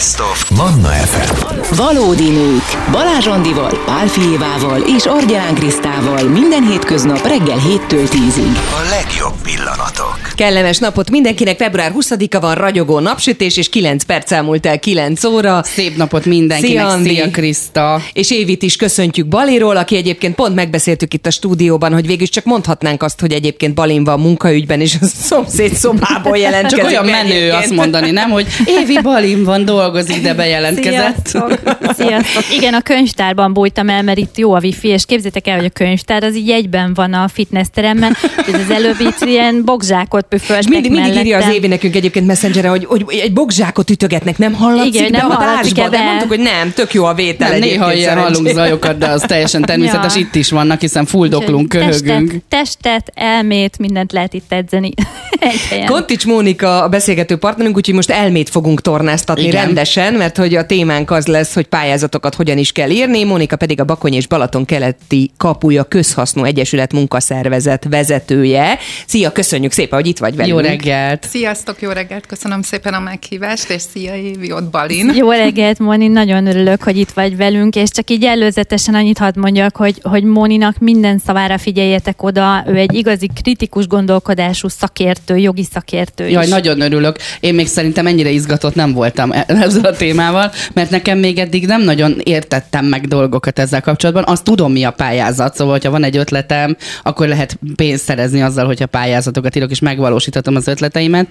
Best of Manna FM. Valódi nők. Balázs Andival, Pál Fijévával és Argyán Krisztával minden hétköznap reggel 7-től 10-ig. A legjobb pillanatok. Kellemes napot mindenkinek, február 20-a van, ragyogó napsütés, és 9 perc elmúlt el 9 óra. Szép napot mindenkinek, Szia, Andi. szia Kriszta. És Évit is köszöntjük Baliról, aki egyébként pont megbeszéltük itt a stúdióban, hogy végül csak mondhatnánk azt, hogy egyébként Balin van munkaügyben, és a szomszéd szobából jelentkezik. Csak olyan menő egyébként. azt mondani, nem, hogy Évi Balin van, dolgozik, de bejelentkezett. Sziasztok. Sziasztok. Igen, a könyvtárban bújtam el, mert itt jó a wifi, és képzétek el, hogy a könyvtár az így egyben van a fitnessteremmel, és az előbb itt ilyen bogzsákot püföltek mindig, mindig írja az. Évi nekünk egyébként messengere, hogy, hogy egy bogzsákot ütögetnek, nem hallatszik Igen, be nem a hallatszik-e adásba, de be? mondtuk, hogy nem, tök jó a vétel Nem, néha ilyen hallunk zajokat, de az teljesen természetes. Ja. Itt is vannak, hiszen fuldoklunk, köhögünk. Testet, testet, elmét, mindent lehet itt edzeni. Kontics Mónika a beszélgető partnerünk, úgyhogy most elmét fogunk tornáztatni Igen. Rendesen, mert hogy a témánk az lesz, hogy pályázatokat hogyan is kell írni. Mónika pedig a Bakony és Balaton keleti kapuja közhasznú egyesület munkaszervezet vezetője. Szia, köszönjük szépen, hogy itt vagy velünk. Jó reggelt. Sziasztok, jó reggelt, köszönöm szépen a meghívást, és szia Évi, ott Balin. Jó reggelt, Moni, nagyon örülök, hogy itt vagy velünk, és csak így előzetesen annyit hadd mondjak, hogy, hogy Moninak minden szavára figyeljetek oda, ő egy igazi kritikus gondolkodású szakértő, jogi szakértő Jaj, is. nagyon örülök. Én még szerintem ennyire izgatott nem voltam ezzel a témával, mert nekem még eddig nem nagyon értettem meg dolgokat ezzel kapcsolatban. Azt tudom, mi a pályázat, szóval, hogyha van egy ötletem, akkor lehet pénzt szerezni azzal, hogyha pályázatokat írok, és megvalósítatom az ötleteimet.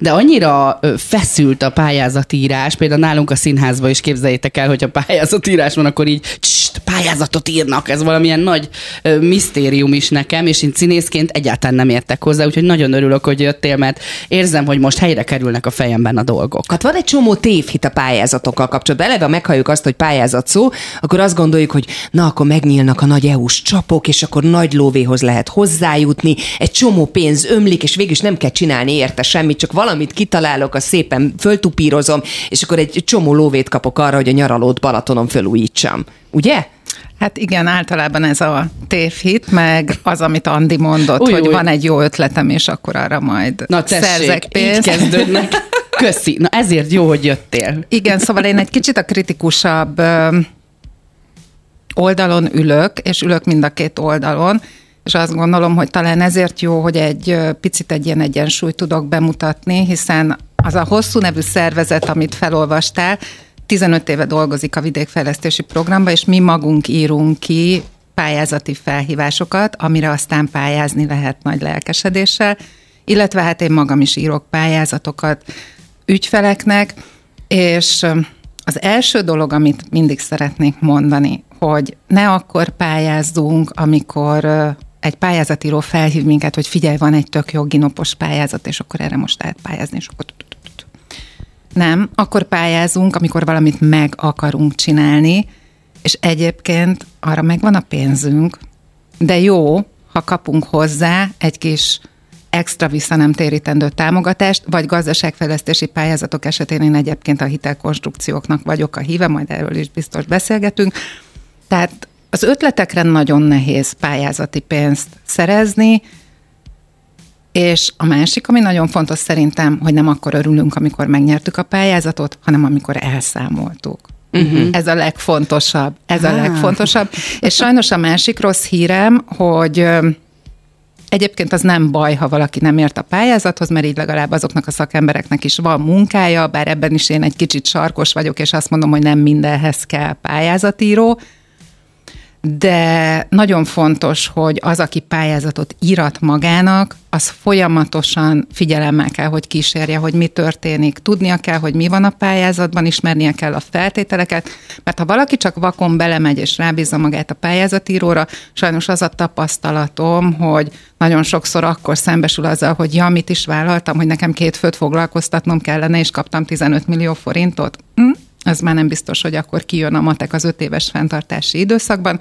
De annyira feszült a pályázatírás, például nálunk a színházban is képzeljétek el, hogyha pályázatírás van, akkor így csst, pályázatot írnak. Ez valamilyen nagy ö, misztérium is nekem, és én színészként egyáltalán nem értek hozzá, úgyhogy nagyon örülök, hogy jöttél, mert érzem, hogy most helyre kerülnek a fejemben a dolgok. Hát van egy csomó tévhit a pályázatokkal kapcsolatban. Eleve, ha meghalljuk azt, hogy pályázat szó, akkor azt gondoljuk, hogy na, akkor megnyílnak a nagy EU-s csapok, és akkor nagy lóvéhoz lehet hozzájutni, egy csomó pénz ömlik, és végül is nem kell csinálni érte semmit, csak valamit kitalálok, azt szépen föltupírozom, és akkor egy csomó lóvét kapok arra, hogy a nyaralót Balatonon fölújítsam. Ugye? Hát igen, általában ez a tévhit, meg az, amit Andi mondott, Új, hogy új. van egy jó ötletem, és akkor arra majd Na tessék, szerzek így pénzt. kezdődnek. Köszi. Na ezért jó, hogy jöttél. Igen, szóval én egy kicsit a kritikusabb oldalon ülök, és ülök mind a két oldalon, és azt gondolom, hogy talán ezért jó, hogy egy picit egy ilyen egyensúlyt tudok bemutatni, hiszen az a hosszú nevű szervezet, amit felolvastál, 15 éve dolgozik a vidékfejlesztési programba, és mi magunk írunk ki pályázati felhívásokat, amire aztán pályázni lehet nagy lelkesedéssel, illetve hát én magam is írok pályázatokat ügyfeleknek, és az első dolog, amit mindig szeretnék mondani, hogy ne akkor pályázzunk, amikor egy pályázatíró felhív minket, hogy figyelj, van egy tök jó ginopos pályázat, és akkor erre most lehet pályázni, és akkor nem, akkor pályázunk, amikor valamit meg akarunk csinálni, és egyébként arra megvan a pénzünk, de jó, ha kapunk hozzá egy kis extra vissza nem térítendő támogatást, vagy gazdaságfejlesztési pályázatok esetén én egyébként a hitelkonstrukcióknak vagyok a híve, majd erről is biztos beszélgetünk. Tehát az ötletekre nagyon nehéz pályázati pénzt szerezni, és a másik, ami nagyon fontos szerintem, hogy nem akkor örülünk, amikor megnyertük a pályázatot, hanem amikor elszámoltuk. Uh-huh. Ez a legfontosabb. Ez a Ah. legfontosabb. És sajnos a másik rossz hírem, hogy Egyébként az nem baj, ha valaki nem ért a pályázathoz, mert így legalább azoknak a szakembereknek is van munkája, bár ebben is én egy kicsit sarkos vagyok, és azt mondom, hogy nem mindenhez kell pályázatíró, de nagyon fontos, hogy az, aki pályázatot írat magának, az folyamatosan figyelemmel kell, hogy kísérje, hogy mi történik. Tudnia kell, hogy mi van a pályázatban, ismernie kell a feltételeket, mert ha valaki csak vakon belemegy és rábízza magát a pályázatíróra, sajnos az a tapasztalatom, hogy nagyon sokszor akkor szembesül azzal, hogy ja, mit is vállaltam, hogy nekem két főt foglalkoztatnom kellene, és kaptam 15 millió forintot. Hm? Ez már nem biztos, hogy akkor kijön a matek az öt éves fenntartási időszakban.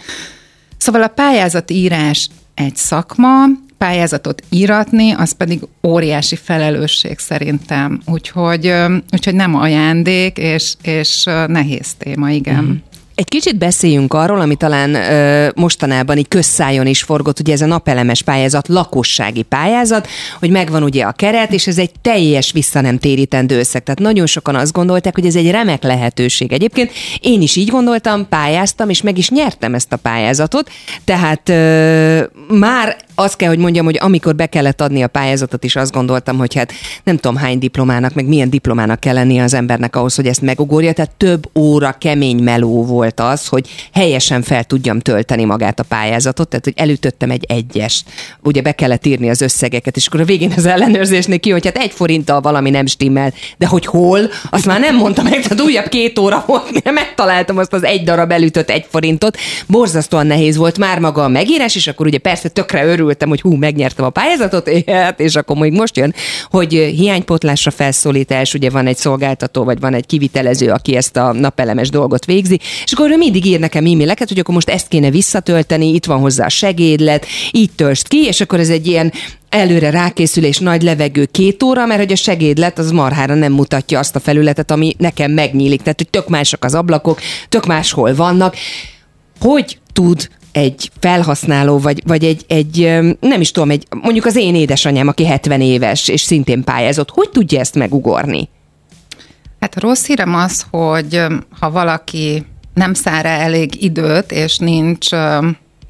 Szóval a pályázatírás egy szakma, pályázatot íratni, az pedig óriási felelősség szerintem. Úgyhogy, úgyhogy nem ajándék, és, és nehéz téma, igen. Mm. Egy kicsit beszéljünk arról, ami talán ö, mostanában így közszájon is forgott, ugye ez a napelemes pályázat, lakossági pályázat, hogy megvan ugye a keret, és ez egy teljes vissza nem térítendő összeg. Tehát nagyon sokan azt gondolták, hogy ez egy remek lehetőség. Egyébként én is így gondoltam, pályáztam, és meg is nyertem ezt a pályázatot, tehát ö, már azt kell, hogy mondjam, hogy amikor be kellett adni a pályázatot is azt gondoltam, hogy hát nem tudom hány diplomának, meg milyen diplomának kell lennie az embernek ahhoz, hogy ezt megugorja. Tehát több óra kemény meló volt az, hogy helyesen fel tudjam tölteni magát a pályázatot, tehát hogy elütöttem egy egyest. Ugye be kellett írni az összegeket, és akkor a végén az ellenőrzésnél ki, hogy hát egy forinttal valami nem stimmel, de hogy hol, azt már nem mondtam meg, tehát újabb két óra volt, mire megtaláltam azt az egy darab elütött egy forintot. Borzasztóan nehéz volt már maga a megírás, és akkor ugye persze tökre örültem, hogy hú, megnyertem a pályázatot, hát, és akkor még most jön, hogy hiánypotlásra felszólítás, ugye van egy szolgáltató, vagy van egy kivitelező, aki ezt a napelemes dolgot végzi, és akkor ő mindig ír nekem e-maileket, hogy akkor most ezt kéne visszatölteni, itt van hozzá a segédlet, így töltsd ki, és akkor ez egy ilyen előre rákészülés, nagy levegő két óra, mert hogy a segédlet az marhára nem mutatja azt a felületet, ami nekem megnyílik. Tehát, hogy tök mások az ablakok, tök máshol vannak. Hogy tud egy felhasználó, vagy, vagy egy, egy, nem is tudom, egy, mondjuk az én édesanyám, aki 70 éves, és szintén pályázott, hogy tudja ezt megugorni? Hát a rossz hírem az, hogy ha valaki nem száll rá elég időt, és nincs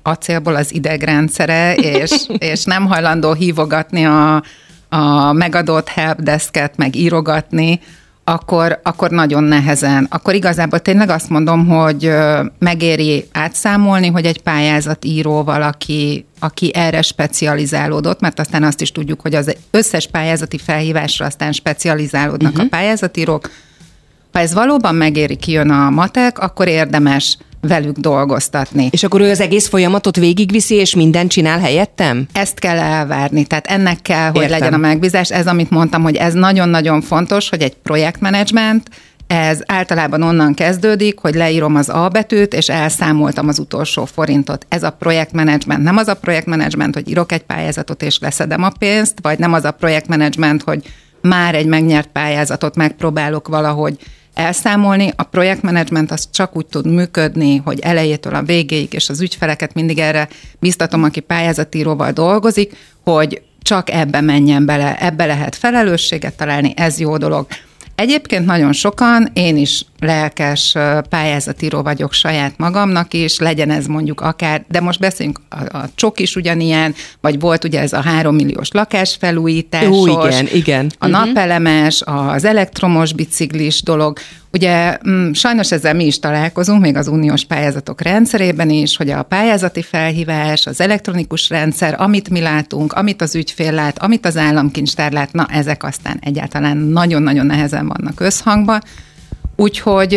acélból az idegrendszere, és, és nem hajlandó hívogatni a, a megadott helpdesket, meg írogatni, akkor, akkor nagyon nehezen. Akkor igazából tényleg azt mondom, hogy megéri átszámolni, hogy egy pályázatíró valaki, aki erre specializálódott, mert aztán azt is tudjuk, hogy az összes pályázati felhívásra aztán specializálódnak uh-huh. a pályázatírók. Ha ez valóban megéri, kijön a matek, akkor érdemes velük dolgoztatni. És akkor ő az egész folyamatot végigviszi, és mindent csinál helyettem? Ezt kell elvárni, tehát ennek kell, hogy Értem. legyen a megbízás. Ez, amit mondtam, hogy ez nagyon-nagyon fontos, hogy egy projektmenedzsment, ez általában onnan kezdődik, hogy leírom az A betűt, és elszámoltam az utolsó forintot. Ez a projektmenedzsment. Nem az a projektmenedzsment, hogy írok egy pályázatot, és leszedem a pénzt, vagy nem az a projektmenedzsment, hogy már egy megnyert pályázatot megpróbálok valahogy elszámolni. A projektmenedzsment az csak úgy tud működni, hogy elejétől a végéig, és az ügyfeleket mindig erre biztatom, aki pályázatíróval dolgozik, hogy csak ebbe menjen bele, ebbe lehet felelősséget találni, ez jó dolog. Egyébként nagyon sokan, én is lelkes pályázatíró vagyok saját magamnak is, legyen ez mondjuk akár, de most beszéljünk, a, a csok is ugyanilyen, vagy volt ugye ez a három milliós lakásfelújításos, Ó, igen, igen. a napelemes, az elektromos biciklis dolog. Ugye mm, sajnos ezzel mi is találkozunk, még az uniós pályázatok rendszerében is, hogy a pályázati felhívás, az elektronikus rendszer, amit mi látunk, amit az ügyfél lát, amit az államkincstár lát, na ezek aztán egyáltalán nagyon-nagyon nehezen vannak összhangban. Úgyhogy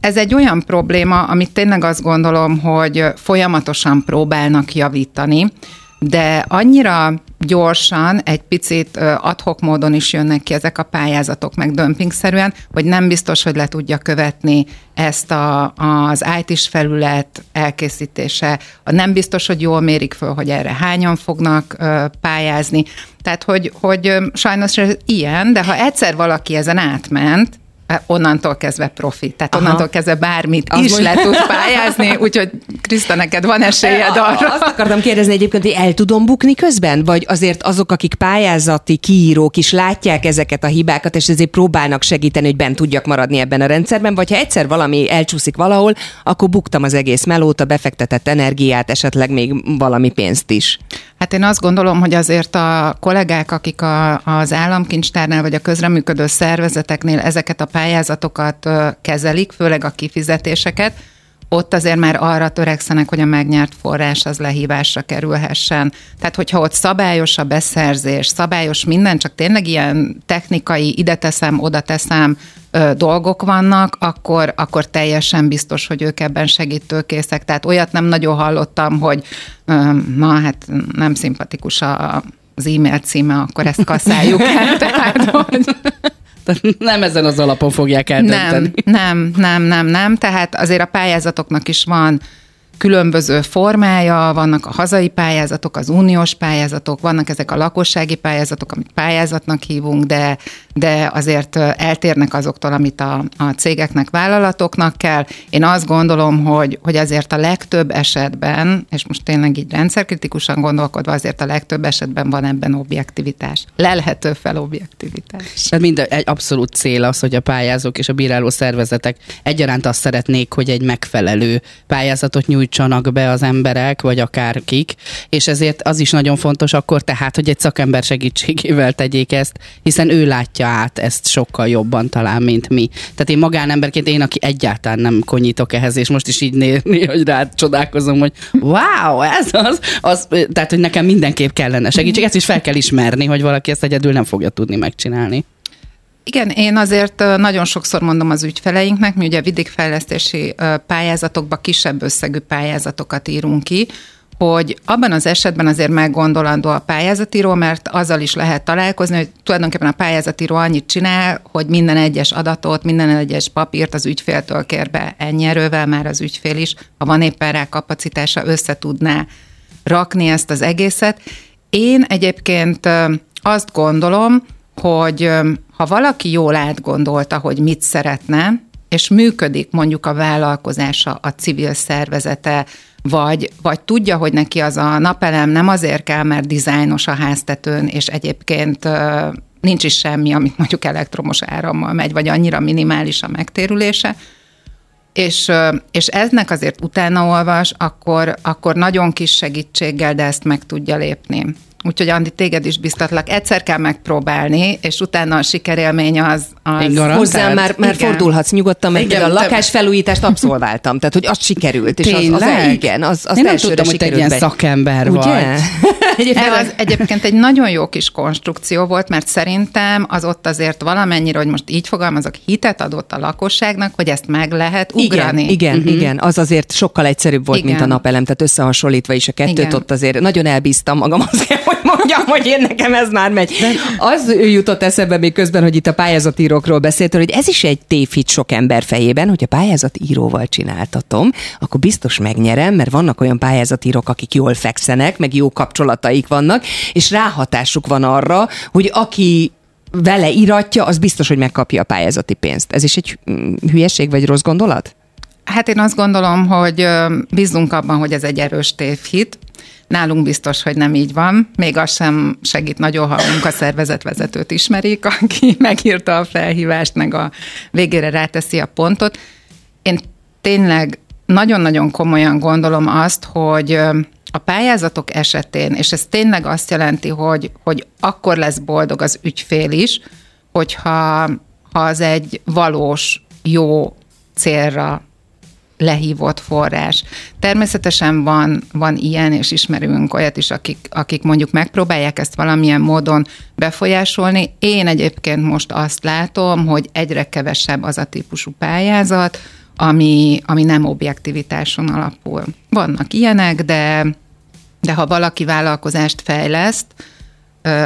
ez egy olyan probléma, amit tényleg azt gondolom, hogy folyamatosan próbálnak javítani, de annyira gyorsan, egy picit adhok módon is jönnek ki ezek a pályázatok, meg dömpingszerűen, hogy nem biztos, hogy le tudja követni ezt a, az IT-s felület elkészítése. Nem biztos, hogy jól mérik föl, hogy erre hányan fognak pályázni. Tehát, hogy, hogy sajnos ez ilyen, de ha egyszer valaki ezen átment, onnantól kezdve profi. Tehát Aha. onnantól kezdve bármit Az is mondja- le tud pályázni, úgyhogy Kriszta, neked van esélyed arra. Azt akartam kérdezni egyébként, hogy el tudom bukni közben? Vagy azért azok, akik pályázati kiírók is látják ezeket a hibákat, és ezért próbálnak segíteni, hogy bent tudjak maradni ebben a rendszerben, vagy ha egyszer valami elcsúszik valahol, akkor buktam az egész melót, a befektetett energiát, esetleg még valami pénzt is. Hát én azt gondolom, hogy azért a kollégák, akik a, az államkincstárnál vagy a közreműködő szervezeteknél ezeket a pályázatokat kezelik, főleg a kifizetéseket, ott azért már arra törekszenek, hogy a megnyert forrás az lehívásra kerülhessen. Tehát, hogyha ott szabályos a beszerzés, szabályos minden, csak tényleg ilyen technikai, ide teszem, oda teszem ö, dolgok vannak, akkor, akkor teljesen biztos, hogy ők ebben segítőkészek. Tehát olyat nem nagyon hallottam, hogy ö, na hát nem szimpatikus a, az e-mail címe, akkor ezt kaszáljuk el. Tehát, hogy Nem ezen az alapon fogják eldönteni. nem, nem, nem, nem, nem. Tehát azért a pályázatoknak is van különböző formája, vannak a hazai pályázatok, az uniós pályázatok, vannak ezek a lakossági pályázatok, amit pályázatnak hívunk, de, de azért eltérnek azoktól, amit a, a cégeknek, vállalatoknak kell. Én azt gondolom, hogy, hogy azért a legtöbb esetben, és most tényleg így rendszerkritikusan gondolkodva, azért a legtöbb esetben van ebben objektivitás. Lelhető fel objektivitás. Tehát mind egy abszolút cél az, hogy a pályázók és a bíráló szervezetek egyaránt azt szeretnék, hogy egy megfelelő pályázatot nyújtsanak be az emberek, vagy akár kik, és ezért az is nagyon fontos akkor tehát, hogy egy szakember segítségével tegyék ezt, hiszen ő látja át ezt sokkal jobban talán, mint mi. Tehát én magánemberként, én, aki egyáltalán nem konyítok ehhez, és most is így nézni, hogy rád csodálkozom, hogy wow, ez az, az, tehát, hogy nekem mindenképp kellene segítség, ezt is fel kell ismerni, hogy valaki ezt egyedül nem fogja tudni megcsinálni. Igen, én azért nagyon sokszor mondom az ügyfeleinknek, mi ugye vidékfejlesztési pályázatokba kisebb összegű pályázatokat írunk ki, hogy abban az esetben azért meggondolandó a pályázatíró, mert azzal is lehet találkozni, hogy tulajdonképpen a pályázatíró annyit csinál, hogy minden egyes adatot, minden egyes papírt az ügyféltől kér be ennyi erővel, már az ügyfél is, ha van éppen rá kapacitása, össze tudná rakni ezt az egészet. Én egyébként azt gondolom, hogy ha valaki jól átgondolta, hogy mit szeretne, és működik mondjuk a vállalkozása, a civil szervezete, vagy, vagy tudja, hogy neki az a napelem nem azért kell, mert dizájnos a háztetőn, és egyébként nincs is semmi, amit mondjuk elektromos árammal megy, vagy annyira minimális a megtérülése, és, és eznek azért utána olvas, akkor, akkor nagyon kis segítséggel, de ezt meg tudja lépni. Úgyhogy Andi, téged is biztatlak. Egyszer kell megpróbálni, és utána a sikerélmény az... az Hozzám már, már fordulhatsz nyugodtan, mert igen, a lakásfelújítást abszolváltam, tehát hogy azt sikerült. És az, az, az, igen, az, az Én nem tudtam, hogy te egy ilyen szakember Ugye? vagy. Egyébként, az egyébként egy nagyon jó kis konstrukció volt, mert szerintem az ott azért valamennyire, hogy most így fogalmazok, hitet adott a lakosságnak, hogy ezt meg lehet ugrani. Igen, igen, uh-huh. igen. az azért sokkal egyszerűbb volt, igen. mint a napelem, tehát összehasonlítva is a kettőt, igen. ott azért nagyon elbíztam magam azért, hogy mondjam, hogy én nekem ez már megy. De az jutott eszembe még közben, hogy itt a pályázatírókról beszéltél, hogy ez is egy tévhit sok ember fejében, hogy a pályázatíróval csináltatom, akkor biztos megnyerem, mert vannak olyan pályázatírók, akik jól fekszenek, meg jó kapcsolataik vannak, és ráhatásuk van arra, hogy aki vele iratja, az biztos, hogy megkapja a pályázati pénzt. Ez is egy mm, hülyeség vagy rossz gondolat? Hát én azt gondolom, hogy bízunk abban, hogy ez egy erős tévhit, Nálunk biztos, hogy nem így van. Még az sem segít nagyon, ha a munkaszervezetvezetőt ismerik, aki megírta a felhívást, meg a végére ráteszi a pontot. Én tényleg nagyon-nagyon komolyan gondolom azt, hogy a pályázatok esetén, és ez tényleg azt jelenti, hogy, hogy akkor lesz boldog az ügyfél is, hogyha ha az egy valós, jó célra lehívott forrás. Természetesen van, van ilyen, és ismerünk olyat is, akik, akik mondjuk megpróbálják ezt valamilyen módon befolyásolni. Én egyébként most azt látom, hogy egyre kevesebb az a típusú pályázat, ami, ami nem objektivitáson alapul. Vannak ilyenek, de, de ha valaki vállalkozást fejleszt,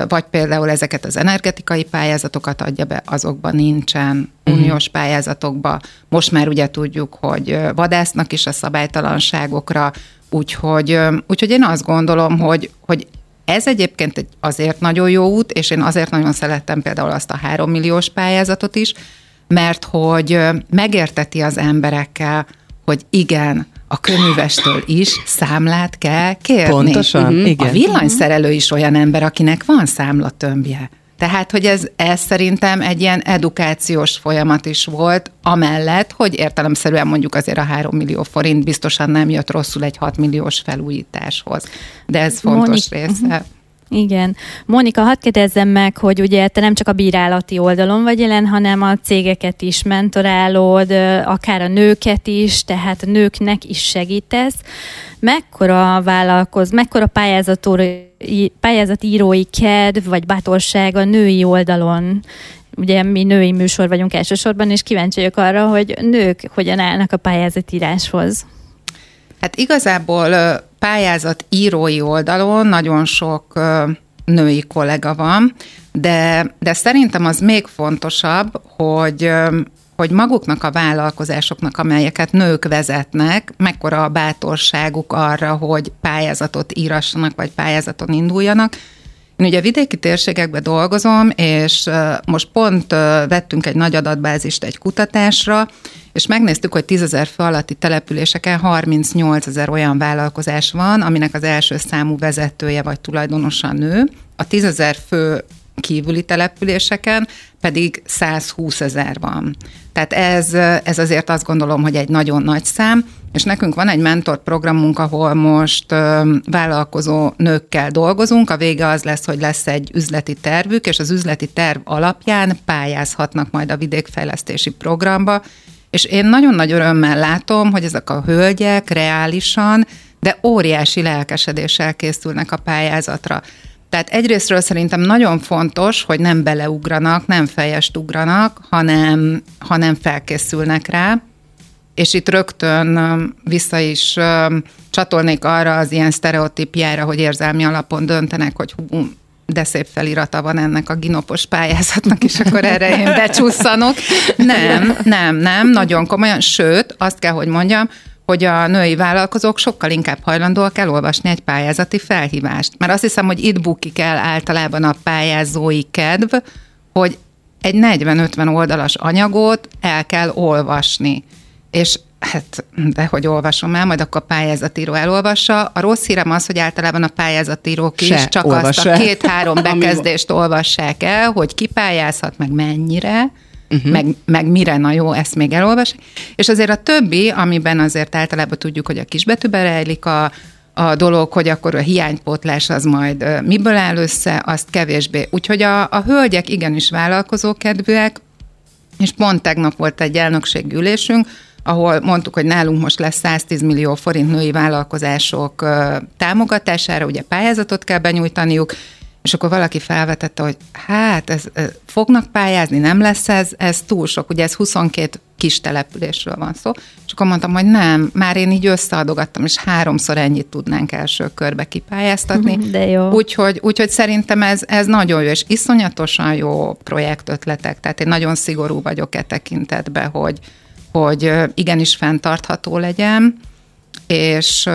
vagy például ezeket az energetikai pályázatokat adja be, azokban nincsen uh-huh. uniós pályázatokba. Most már ugye tudjuk, hogy vadásznak is a szabálytalanságokra, úgyhogy, úgyhogy én azt gondolom, hogy, hogy ez egyébként egy azért nagyon jó út, és én azért nagyon szerettem például azt a három milliós pályázatot is, mert hogy megérteti az emberekkel, hogy igen, a könyvestől is számlát kell kérni. Pontosan, uh-huh. igen. A villanyszerelő is olyan ember, akinek van számlatömbje. Tehát, hogy ez, ez szerintem egy ilyen edukációs folyamat is volt, amellett, hogy értelemszerűen mondjuk azért a 3 millió forint biztosan nem jött rosszul egy 6 milliós felújításhoz. De ez fontos Monik- része. Igen. Monika, hadd kérdezzem meg, hogy ugye te nem csak a bírálati oldalon vagy jelen, hanem a cégeket is mentorálod, akár a nőket is, tehát a nőknek is segítesz. Mekkora vállalkoz, mekkora pályázatírói kedv vagy bátorság a női oldalon? Ugye mi női műsor vagyunk elsősorban, és kíváncsi vagyok arra, hogy nők hogyan állnak a pályázatíráshoz. Hát igazából pályázat írói oldalon nagyon sok női kollega van, de, de szerintem az még fontosabb, hogy hogy maguknak a vállalkozásoknak, amelyeket nők vezetnek, mekkora a bátorságuk arra, hogy pályázatot írassanak, vagy pályázaton induljanak. Én ugye vidéki térségekben dolgozom, és most pont vettünk egy nagy adatbázist egy kutatásra, és megnéztük, hogy 10 ezer fő alatti településeken 38 ezer olyan vállalkozás van, aminek az első számú vezetője vagy tulajdonosa nő. A 10 ezer fő kívüli településeken pedig 120 ezer van. Tehát ez, ez azért azt gondolom, hogy egy nagyon nagy szám, és nekünk van egy mentor programunk, ahol most ö, vállalkozó nőkkel dolgozunk. A vége az lesz, hogy lesz egy üzleti tervük, és az üzleti terv alapján pályázhatnak majd a vidékfejlesztési programba. És én nagyon nagy örömmel látom, hogy ezek a hölgyek reálisan, de óriási lelkesedéssel készülnek a pályázatra. Tehát egyrésztről szerintem nagyon fontos, hogy nem beleugranak, nem fejest ugranak, hanem, hanem felkészülnek rá, és itt rögtön vissza is csatolnék arra az ilyen sztereotípjára, hogy érzelmi alapon döntenek, hogy hú, de szép felirata van ennek a ginopos pályázatnak, és akkor erre én becsusszanok. Nem, nem, nem, nagyon komolyan, sőt, azt kell, hogy mondjam, hogy a női vállalkozók sokkal inkább hajlandóak elolvasni egy pályázati felhívást. Mert azt hiszem, hogy itt bukik el általában a pályázói kedv, hogy egy 40-50 oldalas anyagot el kell olvasni. És hát, de hogy olvasom el, majd akkor a pályázatíró elolvassa. A rossz hírem az, hogy általában a pályázatírók is Se csak azt a két-három bekezdést olvassák el, hogy ki pályázhat, meg mennyire, uh-huh. meg, meg mire, na jó, ezt még elolvas. És azért a többi, amiben azért általában tudjuk, hogy a kisbetűben rejlik a, a dolog, hogy akkor a hiánypótlás az majd miből áll össze, azt kevésbé. Úgyhogy a, a hölgyek igenis vállalkozókedvűek, és pont tegnap volt egy elnökségi ülésünk, ahol mondtuk, hogy nálunk most lesz 110 millió forint női vállalkozások támogatására, ugye pályázatot kell benyújtaniuk, és akkor valaki felvetette, hogy hát ez, ez, fognak pályázni, nem lesz ez, ez túl sok, ugye ez 22 kis településről van szó, és akkor mondtam, hogy nem, már én így összeadogattam, és háromszor ennyit tudnánk első körbe kipályáztatni. De jó. Úgyhogy, úgyhogy szerintem ez, ez nagyon jó, és iszonyatosan jó projektötletek, tehát én nagyon szigorú vagyok e tekintetben, hogy, hogy igenis fenntartható legyen, és,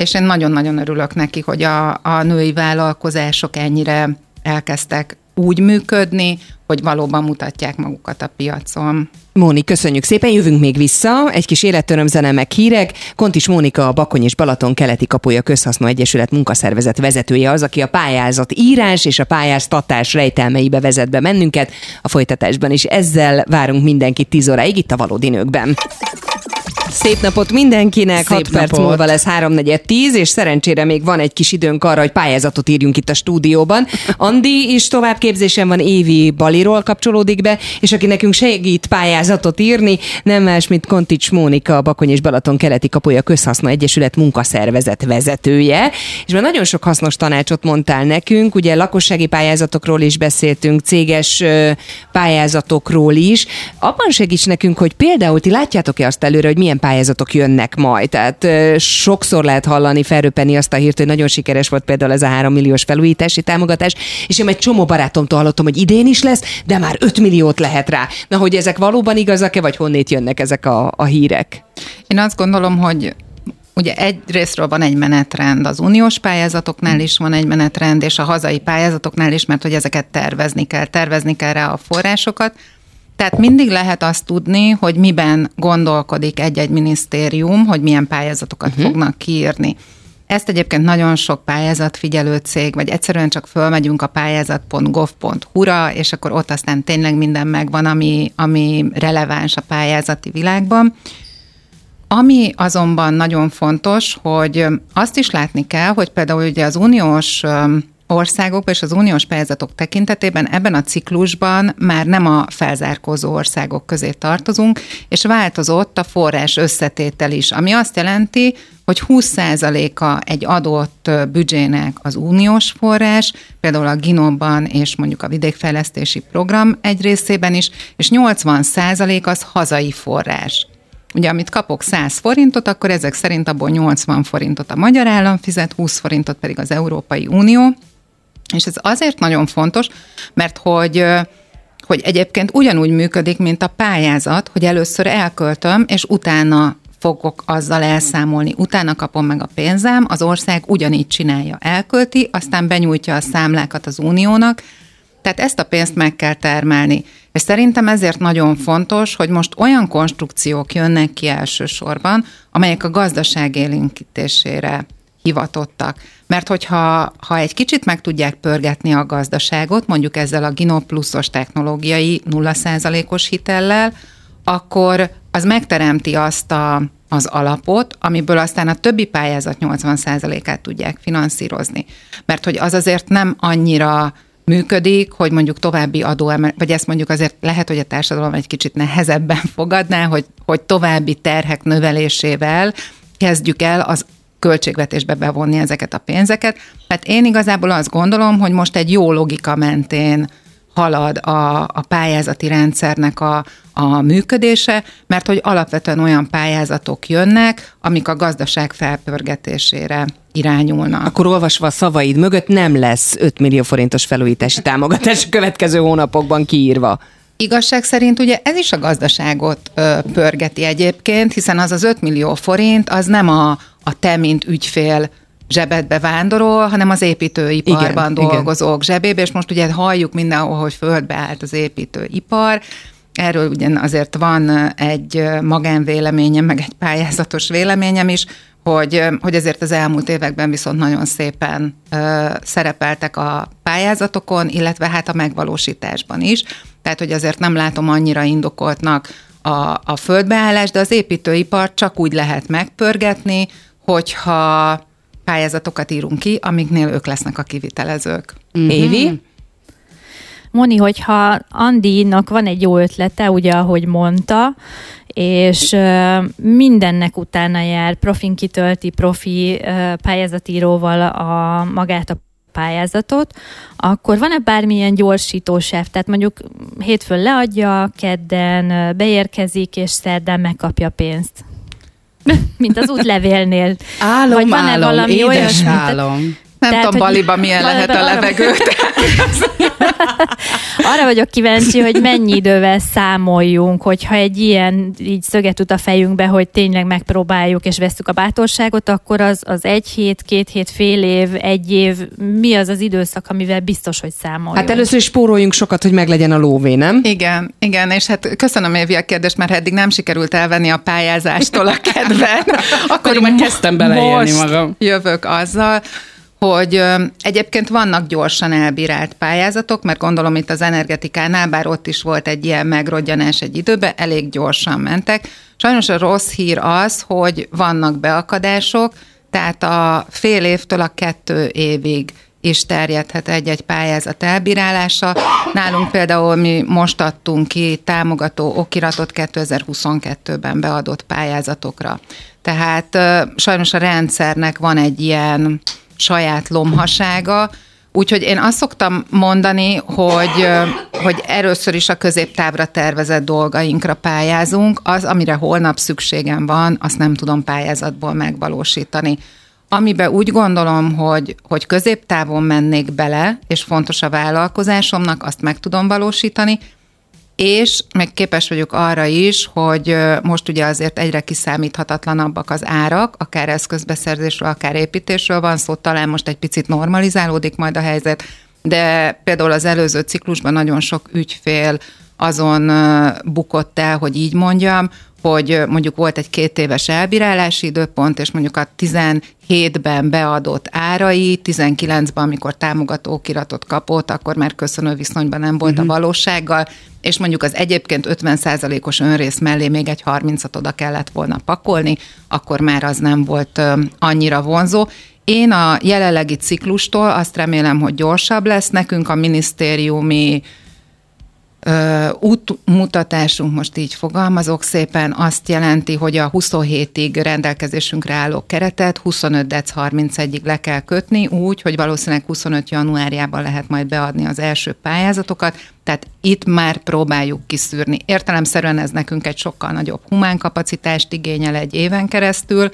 és én nagyon-nagyon örülök neki, hogy a, a női vállalkozások ennyire elkezdtek úgy működni, hogy valóban mutatják magukat a piacon. Móni, köszönjük szépen, jövünk még vissza. Egy kis életörömzene meg hírek. Kontis Mónika, a Bakony és Balaton keleti kapuja közhasznú egyesület munkaszervezet vezetője az, aki a pályázat írás és a pályáztatás rejtelmeibe vezet be mennünket a folytatásban is. Ezzel várunk mindenkit 10 óráig itt a Valódi Nőkben. Szép napot mindenkinek, Szép 6 perc napot. múlva lesz 3-4-10, és szerencsére még van egy kis időnk arra, hogy pályázatot írjunk itt a stúdióban. Andi is továbbképzésen van, Évi Baliról kapcsolódik be, és aki nekünk segít pályázatot írni, nem más, mint Kontics Mónika, a Bakony és Balaton keleti kapuja közhasznú egyesület munkaszervezet vezetője, és már nagyon sok hasznos tanácsot mondtál nekünk, ugye lakossági pályázatokról is beszéltünk, céges pályázatokról is. Abban segíts nekünk, hogy például ti látjátok-e azt előre, hogy milyen pályázatok jönnek majd? Tehát sokszor lehet hallani, felröpeni azt a hírt, hogy nagyon sikeres volt például ez a 3 milliós felújítási támogatás, és én egy csomó barátomtól hallottam, hogy idén is lesz, de már 5 milliót lehet rá. Na, hogy ezek valóban igazak-e, vagy honnét jönnek ezek a, a hírek? Én azt gondolom, hogy ugye egy részről van egy menetrend, az uniós pályázatoknál is van egy menetrend, és a hazai pályázatoknál is, mert hogy ezeket tervezni kell, tervezni kell rá a forrásokat. Tehát mindig lehet azt tudni, hogy miben gondolkodik egy-egy minisztérium, hogy milyen pályázatokat uh-huh. fognak kiírni. Ezt egyébként nagyon sok pályázatfigyelő cég, vagy egyszerűen csak fölmegyünk a pályázat.gov.hu-ra, és akkor ott aztán tényleg minden megvan, ami, ami releváns a pályázati világban. Ami azonban nagyon fontos, hogy azt is látni kell, hogy például ugye az uniós országok és az uniós pályázatok tekintetében ebben a ciklusban már nem a felzárkózó országok közé tartozunk, és változott a forrás összetétel is, ami azt jelenti, hogy 20%-a egy adott büdzsének az uniós forrás, például a Ginóban és mondjuk a vidékfejlesztési program egy részében is, és 80% az hazai forrás. Ugye, amit kapok 100 forintot, akkor ezek szerint abból 80 forintot a magyar állam fizet, 20 forintot pedig az Európai Unió. És ez azért nagyon fontos, mert hogy hogy egyébként ugyanúgy működik, mint a pályázat, hogy először elköltöm, és utána fogok azzal elszámolni. Utána kapom meg a pénzem, az ország ugyanígy csinálja, elkölti, aztán benyújtja a számlákat az uniónak, tehát ezt a pénzt meg kell termelni. És szerintem ezért nagyon fontos, hogy most olyan konstrukciók jönnek ki elsősorban, amelyek a gazdaság élénkítésére hivatottak. Mert hogyha ha egy kicsit meg tudják pörgetni a gazdaságot, mondjuk ezzel a Gino pluszos technológiai 0%-os hitellel, akkor az megteremti azt a, az alapot, amiből aztán a többi pályázat 80%-át tudják finanszírozni. Mert hogy az azért nem annyira működik, hogy mondjuk további adóemel, vagy ezt mondjuk azért lehet, hogy a társadalom egy kicsit nehezebben fogadná, hogy, hogy további terhek növelésével kezdjük el az költségvetésbe bevonni ezeket a pénzeket. Hát én igazából azt gondolom, hogy most egy jó logika mentén halad a, a pályázati rendszernek a, a működése, mert hogy alapvetően olyan pályázatok jönnek, amik a gazdaság felpörgetésére irányulnak. Akkor olvasva a szavaid mögött nem lesz 5 millió forintos felújítási támogatás a következő hónapokban kiírva. Igazság szerint ugye ez is a gazdaságot ö, pörgeti egyébként, hiszen az az 5 millió forint, az nem a, a te, mint ügyfél zsebedbe vándorol, hanem az építőiparban igen, dolgozók igen. zsebébe, és most ugye halljuk mindenhol, hogy földbe állt az építőipar, Erről ugyan azért van egy magánvéleményem, meg egy pályázatos véleményem is, hogy, hogy ezért az elmúlt években viszont nagyon szépen ö, szerepeltek a pályázatokon, illetve hát a megvalósításban is. Tehát, hogy azért nem látom annyira indokoltnak a, a földbeállást, de az építőipart csak úgy lehet megpörgetni, hogyha pályázatokat írunk ki, amiknél ők lesznek a kivitelezők. Mm-hmm. Évi? Moni, hogyha Andinak van egy jó ötlete, ugye, ahogy mondta, és mindennek utána jár, profin kitölti, profi pályázatíróval a magát a pályázatot, akkor van-e bármilyen gyorsítósáv? Tehát mondjuk hétfőn leadja, kedden beérkezik, és szerdán megkapja pénzt. Mint az útlevélnél. Álom, Vagy van-e álom, valami édes olyan, álom. Nem Tehát, tudom, Baliba milyen lehet a levegő. Arra vagyok kíváncsi, hogy mennyi idővel számoljunk, hogyha egy ilyen így szöget ut a fejünkbe, hogy tényleg megpróbáljuk és veszük a bátorságot, akkor az, az egy hét, két hét, fél év, egy év, mi az az időszak, amivel biztos, hogy számoljunk? Hát először is spóroljunk sokat, hogy meglegyen a lóvé, nem? Igen, igen, és hát köszönöm Évi a kérdést, mert eddig nem sikerült elvenni a pályázást,tól a kedven. Akkor meg kezdtem beleélni magam. jövök azzal, hogy egyébként vannak gyorsan elbírált pályázatok, mert gondolom itt az energetikánál, bár ott is volt egy ilyen megrodjanás egy időben, elég gyorsan mentek. Sajnos a rossz hír az, hogy vannak beakadások, tehát a fél évtől a kettő évig is terjedhet egy-egy pályázat elbírálása. Nálunk például mi most adtunk ki támogató okiratot 2022-ben beadott pályázatokra. Tehát sajnos a rendszernek van egy ilyen saját lomhasága, Úgyhogy én azt szoktam mondani, hogy, hogy először is a középtávra tervezett dolgainkra pályázunk, az, amire holnap szükségem van, azt nem tudom pályázatból megvalósítani. Amiben úgy gondolom, hogy, hogy középtávon mennék bele, és fontos a vállalkozásomnak, azt meg tudom valósítani, és meg képes vagyok arra is, hogy most ugye azért egyre kiszámíthatatlanabbak az árak, akár eszközbeszerzésről, akár építésről van szó, talán most egy picit normalizálódik majd a helyzet, de például az előző ciklusban nagyon sok ügyfél azon bukott el, hogy így mondjam, hogy mondjuk volt egy két éves elbírálási időpont, és mondjuk a 17-ben beadott árai, 19-ben, amikor támogató okiratot kapott, akkor már köszönő viszonyban nem volt uh-huh. a mhm. valósággal, és mondjuk az egyébként 50%-os önrész mellé még egy 30-at oda kellett volna pakolni, akkor már az nem volt annyira vonzó. Én a jelenlegi ciklustól azt remélem, hogy gyorsabb lesz. Nekünk a minisztériumi útmutatásunk, most így fogalmazok szépen, azt jelenti, hogy a 27-ig rendelkezésünkre álló keretet 25 dec 31-ig le kell kötni, úgy, hogy valószínűleg 25 januárjában lehet majd beadni az első pályázatokat, tehát itt már próbáljuk kiszűrni. Értelemszerűen ez nekünk egy sokkal nagyobb humánkapacitást igényel egy éven keresztül,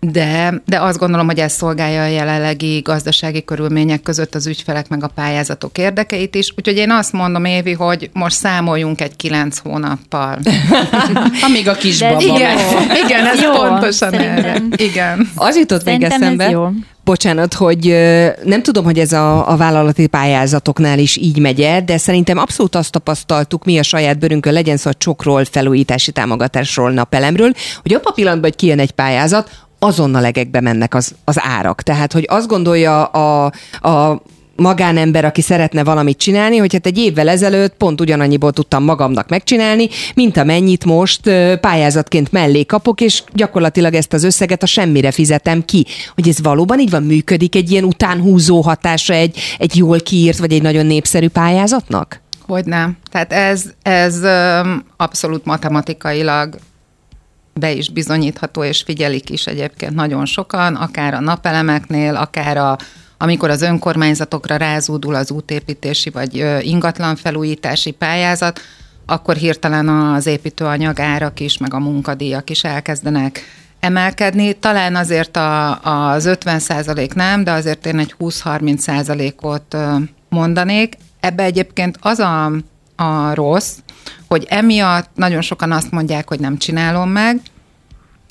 de, de azt gondolom, hogy ez szolgálja a jelenlegi gazdasági körülmények között az ügyfelek meg a pályázatok érdekeit is. Úgyhogy én azt mondom, Évi, hogy most számoljunk egy kilenc hónappal. Amíg a kisbaba Igen, igen, ez Jó, pontosan szerintem. erre. Igen. Az jutott még Szerintem ez eszembe. jó. Bocsánat, hogy nem tudom, hogy ez a, a vállalati pályázatoknál is így megy de szerintem abszolút azt tapasztaltuk mi a saját bőrünkön, legyen szó a csokról, felújítási támogatásról, napelemről, hogy abban a pillanatban, hogy kijön egy pályázat, azonnal legekbe mennek az, az árak. Tehát, hogy azt gondolja a, a magánember, aki szeretne valamit csinálni, hogy hát egy évvel ezelőtt pont ugyanannyiból tudtam magamnak megcsinálni, mint amennyit most pályázatként mellé kapok, és gyakorlatilag ezt az összeget a semmire fizetem ki. Hogy ez valóban így van, működik egy ilyen utánhúzó hatása egy, egy jól kiírt, vagy egy nagyon népszerű pályázatnak? Hogy nem. Tehát ez, ez abszolút matematikailag be is bizonyítható, és figyelik is egyébként nagyon sokan, akár a napelemeknél, akár a, amikor az önkormányzatokra rázúdul az útépítési vagy ö, ingatlan felújítási pályázat, akkor hirtelen az építőanyag árak is, meg a munkadíjak is elkezdenek emelkedni. Talán azért a, az 50% nem, de azért én egy 20-30 százalékot ö, mondanék. Ebbe egyébként az a, a rossz, hogy emiatt nagyon sokan azt mondják, hogy nem csinálom meg,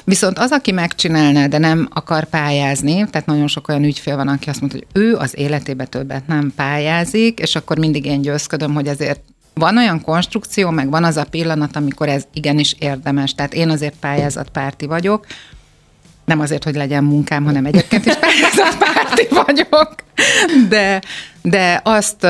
Viszont az, aki megcsinálná, de nem akar pályázni, tehát nagyon sok olyan ügyfél van, aki azt mondja, hogy ő az életébe többet nem pályázik, és akkor mindig én győzködöm, hogy azért van olyan konstrukció, meg van az a pillanat, amikor ez igenis érdemes. Tehát én azért pályázatpárti vagyok, nem azért, hogy legyen munkám, hanem egyébként is pályázatpárti vagyok. De, de azt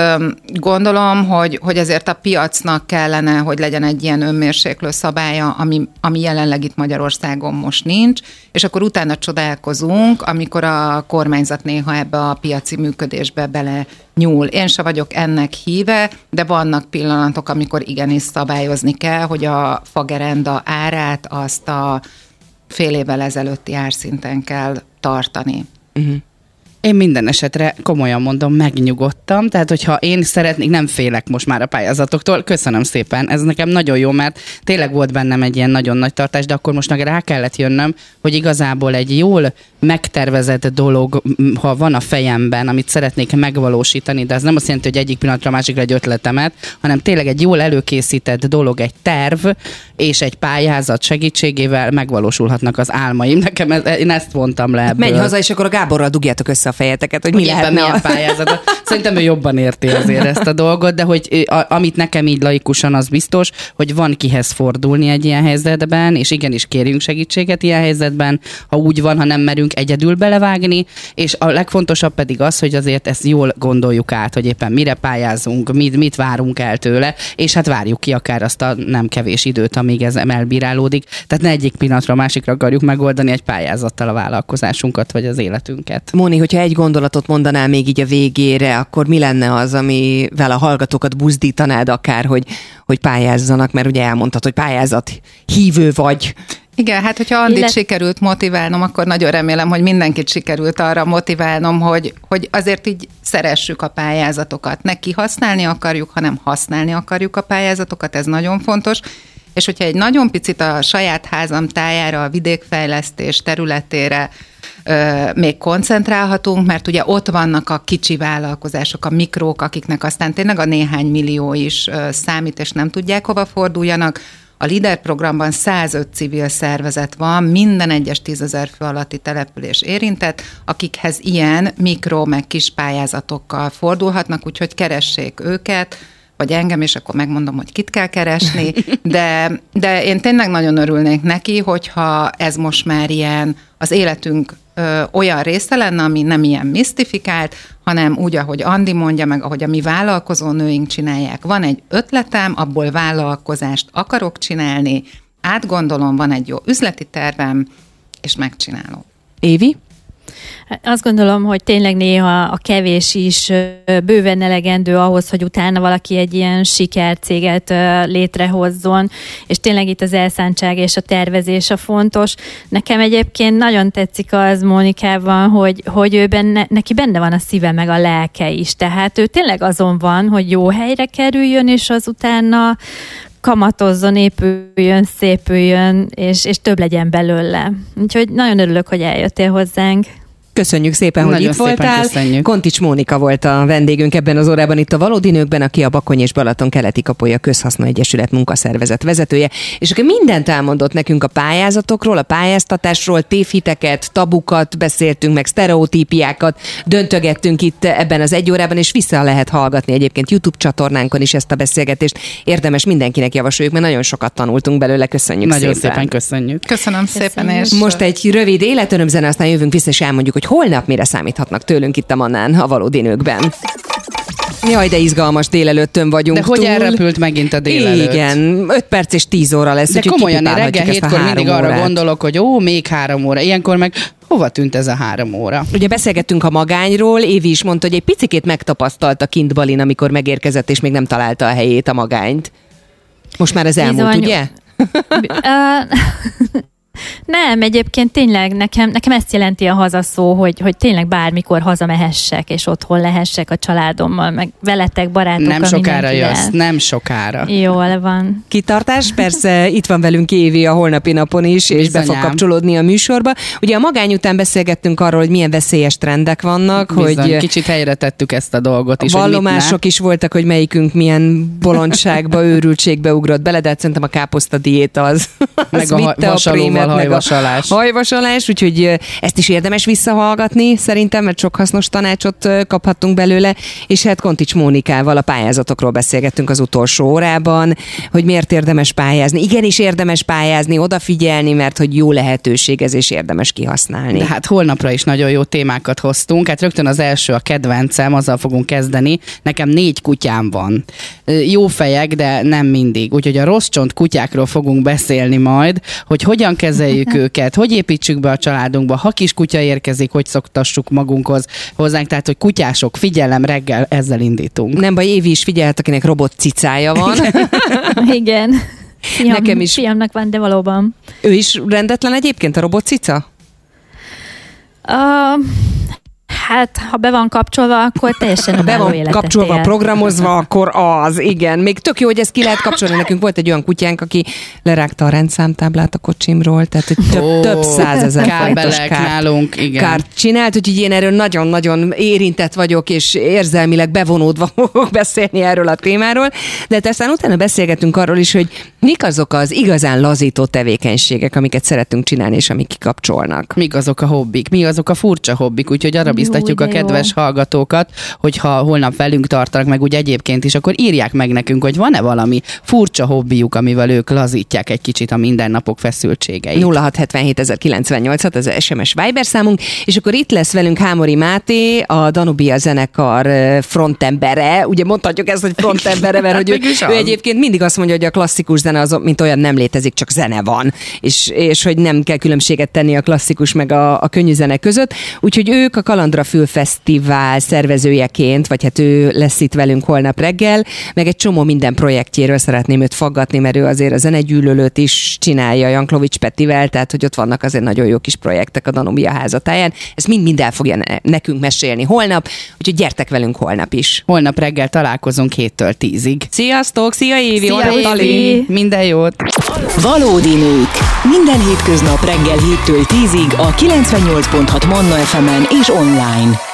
gondolom, hogy, hogy azért a piacnak kellene, hogy legyen egy ilyen önmérséklő szabálya, ami, ami jelenleg itt Magyarországon most nincs, és akkor utána csodálkozunk, amikor a kormányzat néha ebbe a piaci működésbe bele nyúl. Én se vagyok ennek híve, de vannak pillanatok, amikor igenis szabályozni kell, hogy a fagerenda árát azt a fél évvel ezelőtti árszinten kell tartani. Én minden esetre komolyan mondom, megnyugodtam, tehát hogyha én szeretnék, nem félek most már a pályázatoktól, köszönöm szépen, ez nekem nagyon jó, mert tényleg volt bennem egy ilyen nagyon nagy tartás, de akkor most meg rá kellett jönnöm, hogy igazából egy jól megtervezett dolog, ha van a fejemben, amit szeretnék megvalósítani, de ez nem azt jelenti, hogy egyik pillanatra a másikra egy ötletemet, hanem tényleg egy jól előkészített dolog, egy terv és egy pályázat segítségével megvalósulhatnak az álmaim. Nekem ez, én ezt vontam le ebből. Menj haza, és akkor a Gáborral dugjátok össze a fejeteket, hogy mi Éppen lehetne a... pályázat. Szerintem ő jobban érti azért ezt a dolgot, de hogy a, amit nekem így laikusan az biztos, hogy van kihez fordulni egy ilyen helyzetben, és igenis kérjünk segítséget ilyen helyzetben, ha úgy van, ha nem merünk egyedül belevágni, és a legfontosabb pedig az, hogy azért ezt jól gondoljuk át, hogy éppen mire pályázunk, mit, mit várunk el tőle, és hát várjuk ki akár azt a nem kevés időt, amíg ez elbírálódik. Tehát ne egyik pillanatra a másikra akarjuk megoldani egy pályázattal a vállalkozásunkat, vagy az életünket. Móni, hogyha egy gondolatot mondanál még így a végére, akkor mi lenne az, amivel a hallgatókat buzdítanád akár, hogy, hogy pályázzanak, mert ugye elmondtad, hogy pályázat hívő vagy. Igen, hát hogyha Andit Illet- sikerült motiválnom, akkor nagyon remélem, hogy mindenkit sikerült arra motiválnom, hogy, hogy azért így szeressük a pályázatokat. Ne kihasználni akarjuk, hanem használni akarjuk a pályázatokat, ez nagyon fontos. És hogyha egy nagyon picit a saját házam tájára, a vidékfejlesztés területére ö, még koncentrálhatunk, mert ugye ott vannak a kicsi vállalkozások, a mikrók, akiknek aztán tényleg a néhány millió is ö, számít, és nem tudják hova forduljanak. A LIDER programban 105 civil szervezet van, minden egyes tízezer fő alatti település érintett, akikhez ilyen mikro, meg kis pályázatokkal fordulhatnak, úgyhogy keressék őket, vagy engem, és akkor megmondom, hogy kit kell keresni, de, de én tényleg nagyon örülnék neki, hogyha ez most már ilyen az életünk ö, olyan része lenne, ami nem ilyen misztifikált, hanem úgy, ahogy Andi mondja, meg ahogy a mi vállalkozó nőink csinálják. Van egy ötletem, abból vállalkozást akarok csinálni, átgondolom, van egy jó üzleti tervem, és megcsinálom. Évi? Azt gondolom, hogy tényleg néha a kevés is bőven elegendő ahhoz, hogy utána valaki egy ilyen sikercéget létrehozzon, és tényleg itt az elszántság és a tervezés a fontos. Nekem egyébként nagyon tetszik az Mónikában, hogy, hogy ő benne, neki benne van a szíve meg a lelke is, tehát ő tényleg azon van, hogy jó helyre kerüljön, és az utána kamatozzon, épüljön, szépüljön, és, és több legyen belőle. Úgyhogy nagyon örülök, hogy eljöttél hozzánk. Köszönjük szépen, hogy Nagyon itt szépen voltál. köszönjük. Kontics Mónika volt a vendégünk ebben az órában itt a Valódi Nőkben, aki a Bakony és Balaton keleti kapoja közhasznú egyesület munkaszervezet vezetője, és aki mindent elmondott nekünk a pályázatokról, a pályáztatásról, tévhiteket, tabukat beszéltünk, meg sztereotípiákat döntögettünk itt ebben az egy órában, és vissza lehet hallgatni egyébként YouTube csatornánkon is ezt a beszélgetést. Érdemes mindenkinek javasoljuk, mert nagyon sokat tanultunk belőle. Köszönjük Nagyon szépen. szépen köszönjük. Köszönöm szépen, és Most egy rövid életörömzene, aztán jövünk vissza, és elmondjuk, hogy holnap mire számíthatnak tőlünk itt a Mannán, a valódi nőkben. Jaj, de izgalmas délelőttön vagyunk De hogy túl. elrepült megint a délelőtt? Igen, 5 perc és 10 óra lesz. De komolyan, én reggel hétkor mindig arra órát. gondolok, hogy ó, még három óra. Ilyenkor meg hova tűnt ez a három óra? Ugye beszélgettünk a magányról, Évi is mondta, hogy egy picikét megtapasztalta kint Balin, amikor megérkezett, és még nem találta a helyét a magányt. Most már ez elmúlt, Bizony. ugye? Nem, egyébként tényleg nekem, nekem ezt jelenti a hazaszó, hogy, hogy tényleg bármikor hazamehessek, és otthon lehessek a családommal, meg veletek, barátokkal, Nem sokára mindenkivel. jössz, nem sokára. Jól van. Kitartás, persze itt van velünk Évi a holnapi napon is, és be fog kapcsolódni a műsorba. Ugye a magány után beszélgettünk arról, hogy milyen veszélyes trendek vannak, Bizony, hogy kicsit helyre tettük ezt a dolgot is. Vallomások is voltak, hogy melyikünk milyen bolondságba, őrültségbe ugrott bele, de hát szerintem a káposzta diéta az, az Meg a vitte prémet, a hajvasalás. Hajvasalás, úgyhogy ezt is érdemes visszahallgatni szerintem, mert sok hasznos tanácsot kaphattunk belőle, és hát Kontics Mónikával a pályázatokról beszélgettünk az utolsó órában, hogy miért érdemes pályázni. Igenis érdemes pályázni, odafigyelni, mert hogy jó lehetőség ez, és érdemes kihasználni. De hát holnapra is nagyon jó témákat hoztunk. Hát rögtön az első a kedvencem, azzal fogunk kezdeni. Nekem négy kutyám van. Jó fejek, de nem mindig. Úgyhogy a rossz csont kutyákról fogunk beszélni majd, hogy hogyan kezeljük őket, hogy építsük be a családunkba, ha kis kutya érkezik, hogy szoktassuk magunkhoz hozzánk. Tehát, hogy kutyások, figyelem, reggel ezzel indítunk. Nem baj, Évi is figyelt, akinek robot cicája van. Igen. Fiam, Nekem is. Fiamnak van, de valóban. Ő is rendetlen egyébként, a robot cica? Uh, hát, ha be van kapcsolva, akkor teljesen Ha be van életet kapcsolva, él. programozva, akkor az, igen. Még tök jó, hogy ezt ki lehet kapcsolni. Nekünk volt egy olyan kutyánk, aki lerágta a rendszámtáblát a kocsimról, tehát hogy több, Ó, több százezer kábelek kárt, nálunk, igen. kárt csinált, úgyhogy én erről nagyon-nagyon érintett vagyok, és érzelmileg bevonódva fogok beszélni erről a témáról. De hát aztán utána beszélgetünk arról is, hogy mik azok az igazán lazító tevékenységek, amiket szeretünk csinálni, és amik kikapcsolnak. Mik azok a hobbik, mi azok a furcsa hobbik, úgyhogy arra Jó, biztatjuk a de jó. kedves hallgatókat, hogyha holnap velünk tartanak, meg úgy egyébként is, akkor írják meg nekünk, hogy van-e valami furcsa hobbiuk, amivel ők lazítják egy kicsit a mindennapok feszültségeit. 0677 ez a SMS Viber számunk, és akkor itt lesz velünk Hámori Máté, a Danubia zenekar frontembere. Ugye mondhatjuk ezt, hogy frontembere, mert hogy ő, Mégis az. ő egyébként mindig azt mondja, hogy a klasszikus zene az, mint olyan nem létezik, csak zene van, és, és hogy nem kell különbséget tenni a klasszikus meg a, a könnyű zene között. Úgyhogy ők a Kalandra Fülfesztivál szervezőjeként, vagy hát ő lesz itt velünk holnap reggel, meg egy csomó minden projektjéről szeretném őt faggatni, mert ő azért a zenegyűlölőt is csinálja Janklovics Petivel, tehát hogy ott vannak azért nagyon jó kis projektek a Danubia házatáján. Ez mind-mind el fogja ne- nekünk mesélni holnap, úgyhogy gyertek velünk holnap is. Holnap reggel találkozunk 7-től 10-ig. Sziasztok, szia Évi, Szia, Évi! Minden jót! Valódi nők. Minden hétköznap reggel 7-től 10-ig a 98.6 Manna FM-en és online.